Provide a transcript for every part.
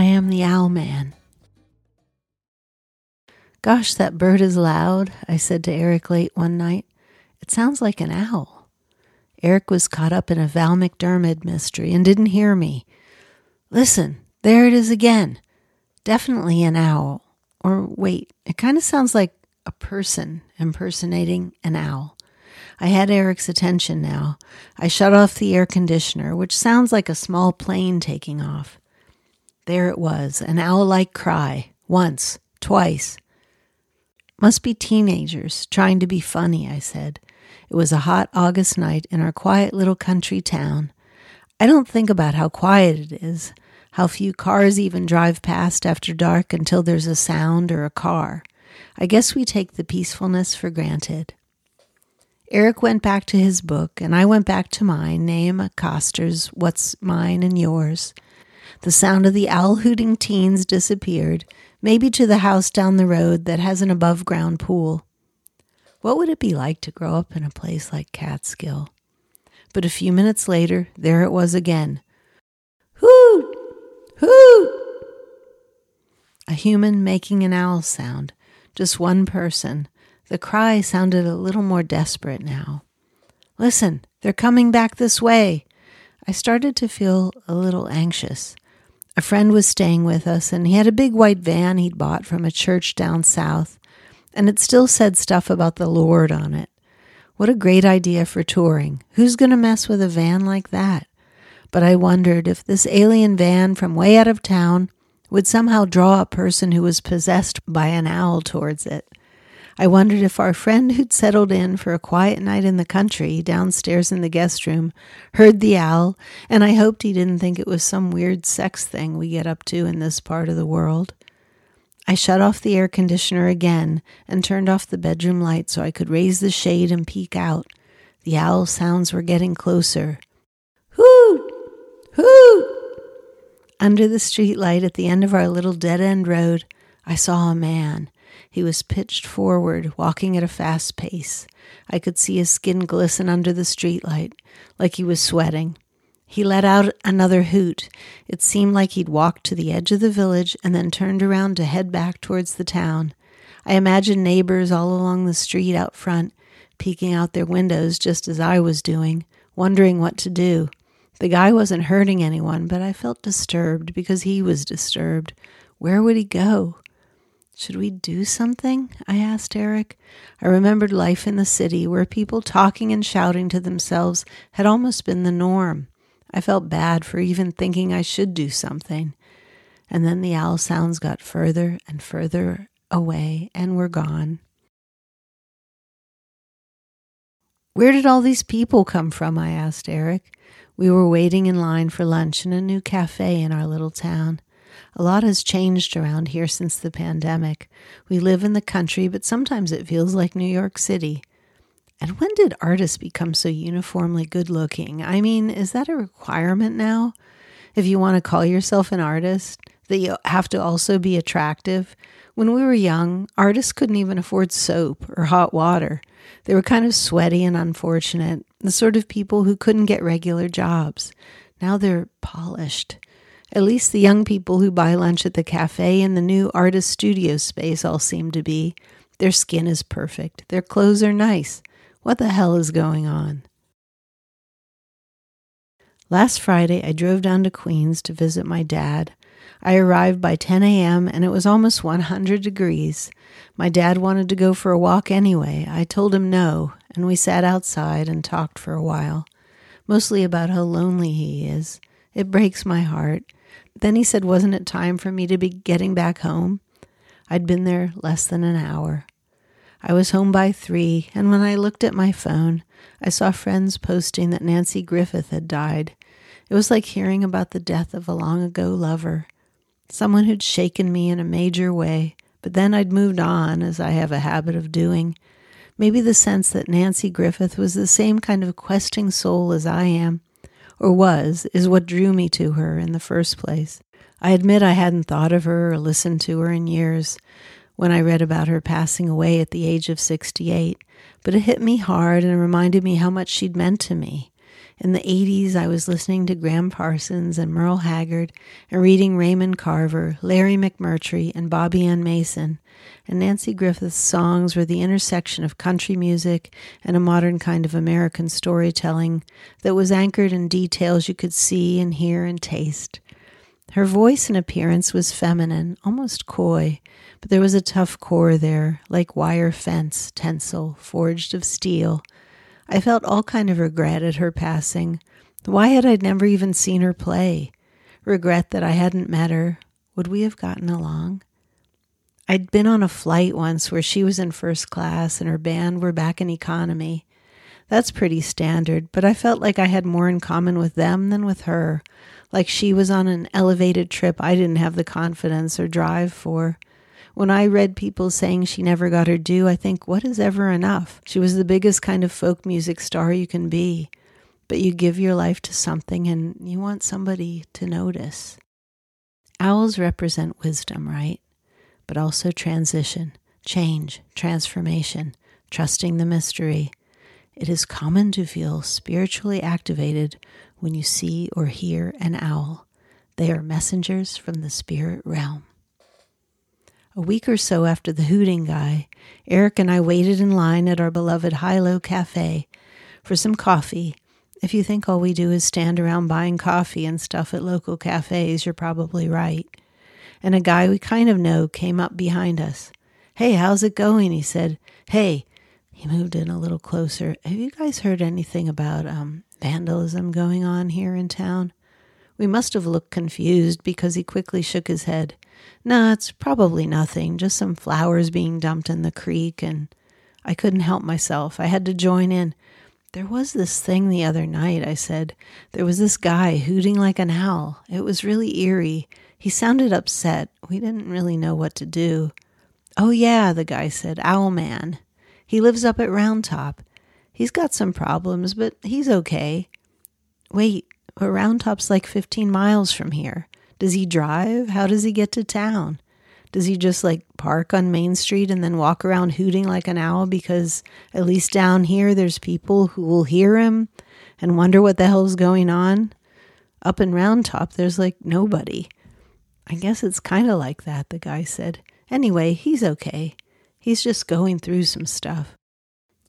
I am the owl man. Gosh, that bird is loud, I said to Eric late one night. It sounds like an owl. Eric was caught up in a Val McDermid mystery and didn't hear me. Listen, there it is again. Definitely an owl. Or wait, it kind of sounds like a person impersonating an owl. I had Eric's attention now. I shut off the air conditioner, which sounds like a small plane taking off. There it was, an owl like cry, once, twice. Must be teenagers trying to be funny, I said. It was a hot August night in our quiet little country town. I don't think about how quiet it is, how few cars even drive past after dark until there's a sound or a car. I guess we take the peacefulness for granted. Eric went back to his book, and I went back to mine, Naima Coster's What's Mine and Yours. The sound of the owl hooting teens disappeared, maybe to the house down the road that has an above ground pool. What would it be like to grow up in a place like Catskill? But a few minutes later, there it was again. Hoot! Hoot! A human making an owl sound, just one person, the cry sounded a little more desperate now. Listen, they're coming back this way. I started to feel a little anxious. A friend was staying with us, and he had a big white van he'd bought from a church down south, and it still said stuff about the Lord on it. What a great idea for touring. Who's going to mess with a van like that? But I wondered if this alien van from way out of town would somehow draw a person who was possessed by an owl towards it. I wondered if our friend who'd settled in for a quiet night in the country downstairs in the guest room heard the owl, and I hoped he didn't think it was some weird sex thing we get up to in this part of the world. I shut off the air conditioner again and turned off the bedroom light so I could raise the shade and peek out. The owl sounds were getting closer. Hoot! Hoot! Under the street light at the end of our little dead end road, I saw a man. He was pitched forward, walking at a fast pace. I could see his skin glisten under the streetlight, like he was sweating. He let out another hoot. It seemed like he'd walked to the edge of the village and then turned around to head back towards the town. I imagined neighbors all along the street out front, peeking out their windows just as I was doing, wondering what to do. The guy wasn't hurting anyone, but I felt disturbed because he was disturbed. Where would he go? Should we do something? I asked Eric. I remembered life in the city where people talking and shouting to themselves had almost been the norm. I felt bad for even thinking I should do something. And then the owl sounds got further and further away and were gone. Where did all these people come from? I asked Eric. We were waiting in line for lunch in a new cafe in our little town. A lot has changed around here since the pandemic. We live in the country, but sometimes it feels like New York City. And when did artists become so uniformly good looking? I mean, is that a requirement now? If you want to call yourself an artist, that you have to also be attractive? When we were young, artists couldn't even afford soap or hot water. They were kind of sweaty and unfortunate, the sort of people who couldn't get regular jobs. Now they're polished. At least the young people who buy lunch at the cafe and the new artist studio space all seem to be. Their skin is perfect. Their clothes are nice. What the hell is going on? Last Friday, I drove down to Queens to visit my dad. I arrived by 10 a.m. and it was almost 100 degrees. My dad wanted to go for a walk anyway. I told him no, and we sat outside and talked for a while, mostly about how lonely he is. It breaks my heart. Then he said, Wasn't it time for me to be getting back home? I'd been there less than an hour. I was home by three, and when I looked at my phone, I saw friends posting that Nanci Griffith had died. It was like hearing about the death of a long ago lover, someone who'd shaken me in a major way, but then I'd moved on, as I have a habit of doing. Maybe the sense that Nanci Griffith was the same kind of questing soul as I am, or was, is what drew me to her in the first place. I admit I hadn't thought of her or listened to her in years when I read about her passing away at the age of 68, but it hit me hard and reminded me how much she'd meant to me. In the 80s, I was listening to Gram Parsons and Merle Haggard and reading Raymond Carver, Larry McMurtry, and Bobbie Ann Mason. And Nanci Griffith's songs were the intersection of country music and a modern kind of American storytelling that was anchored in details you could see and hear and taste. Her voice and appearance was feminine, almost coy, but there was a tough core there, like wire fence, tensile, forged of steel I felt all kind of regret at her passing. Why had I never even seen her play? Regret that I hadn't met her. Would we have gotten along? I'd been on a flight once where she was in first class and her band were back in economy. That's pretty standard, but I felt like I had more in common with them than with her, like she was on an elevated trip I didn't have the confidence or drive for. When I read people saying she never got her due, I think, what is ever enough? She was the biggest kind of folk music star you can be. But you give your life to something and you want somebody to notice. Owls represent wisdom, right? But also transition, change, transformation, trusting the mystery. It is common to feel spiritually activated when you see or hear an owl. They are messengers from the spirit realm. A week or so after the hooting guy, Eric and I waited in line at our beloved High Low Cafe for some coffee. If you think all we do is stand around buying coffee and stuff at local cafes, you're probably right. And a guy we kind of know came up behind us. Hey, how's it going? He said. Hey, he moved in a little closer. Have you guys heard anything about um, vandalism going on here in town? We must have looked confused because he quickly shook his head. No, it's probably nothing, just some flowers being dumped in the creek, and I couldn't help myself. I had to join in. There was this thing the other night, I said. There was this guy hooting like an owl. It was really eerie. He sounded upset. We didn't really know what to do. Oh, yeah, the guy said, Owl Man. He lives up at Round Top. He's got some problems, but he's okay. Wait, but Round Top's like 15 miles from here. Does he drive? How does he get to town? Does he just like park on Main Street and then walk around hooting like an owl because at least down here there's people who will hear him and wonder what the hell's going on? Up in Round Top, there's like nobody. I guess it's kind of like that, the guy said. Anyway, he's okay. He's just going through some stuff.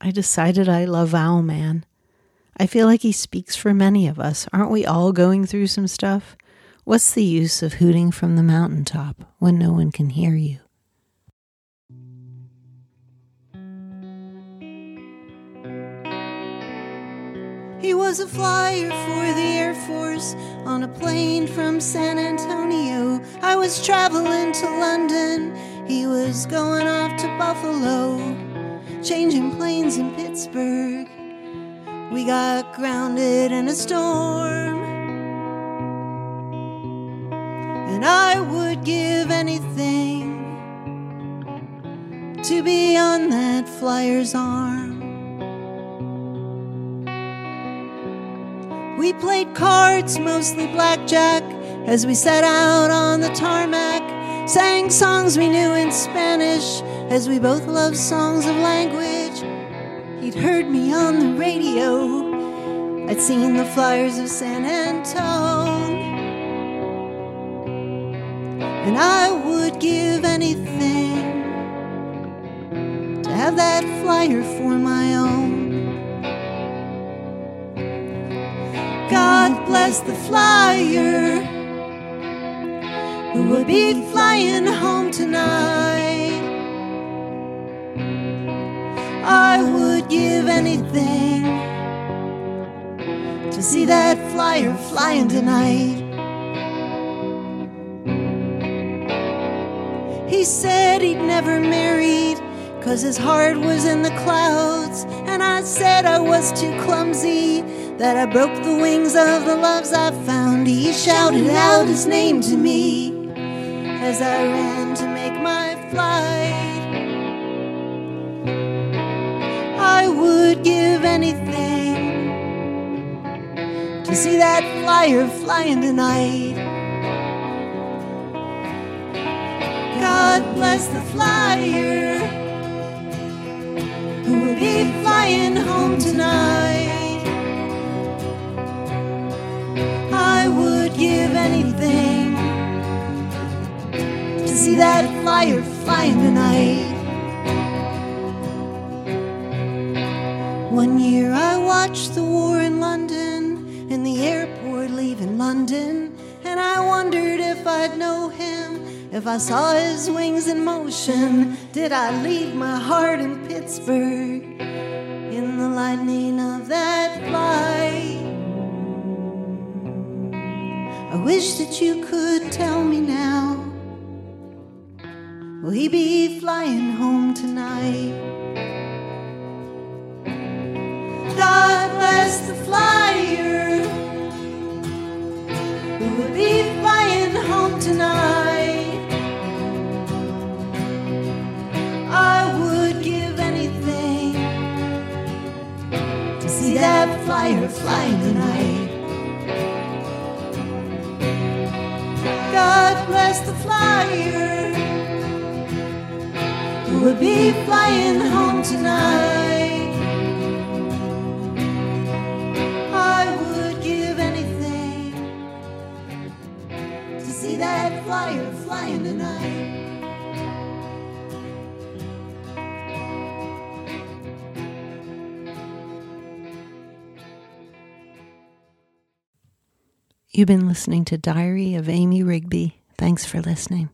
I decided I love Owl Man. I feel like he speaks for many of us. Aren't we all going through some stuff? What's the use of hooting from the mountaintop when no one can hear you? He was a flyer for the Air Force on a plane from San Antonio. I was traveling to London. He was going off to Buffalo, changing planes in Pittsburgh. We got grounded in a storm. And I would give anything to be on that flyer's arm. We played cards, mostly blackjack, as we sat out on the tarmac, sang songs we knew in Spanish, as we both loved songs of language. He'd heard me on the radio. I'd seen the flyers of San Antone. And I would give anything to have that flyer for my own. God bless the flyer who will be flying Give anything to see that flyer flying tonight. He said he'd never married, cause his heart was in the clouds. And I said I was too clumsy, that I broke the wings of the loves I found. He shouted out his name to me as I ran to make my flight. would give anything to see that flyer flying tonight. God bless the flyer who will be flying home tonight. I would give anything to see that flyer flying tonight. One year I watched the war in London in the airport leaving London, and I wondered if I'd know him if I saw his wings in motion. Did I leave my heart in Pittsburgh in the lightning of that flight? I wish that you could tell me now. Will he be flying home tonight? Bless the flyer who will be flying home tonight. I would give anything to see that flyer flying tonight. God bless the flyer who will be flying home tonight. See that flyer flying tonight. You've been listening to Diary of Amy Rigby. Thanks for listening.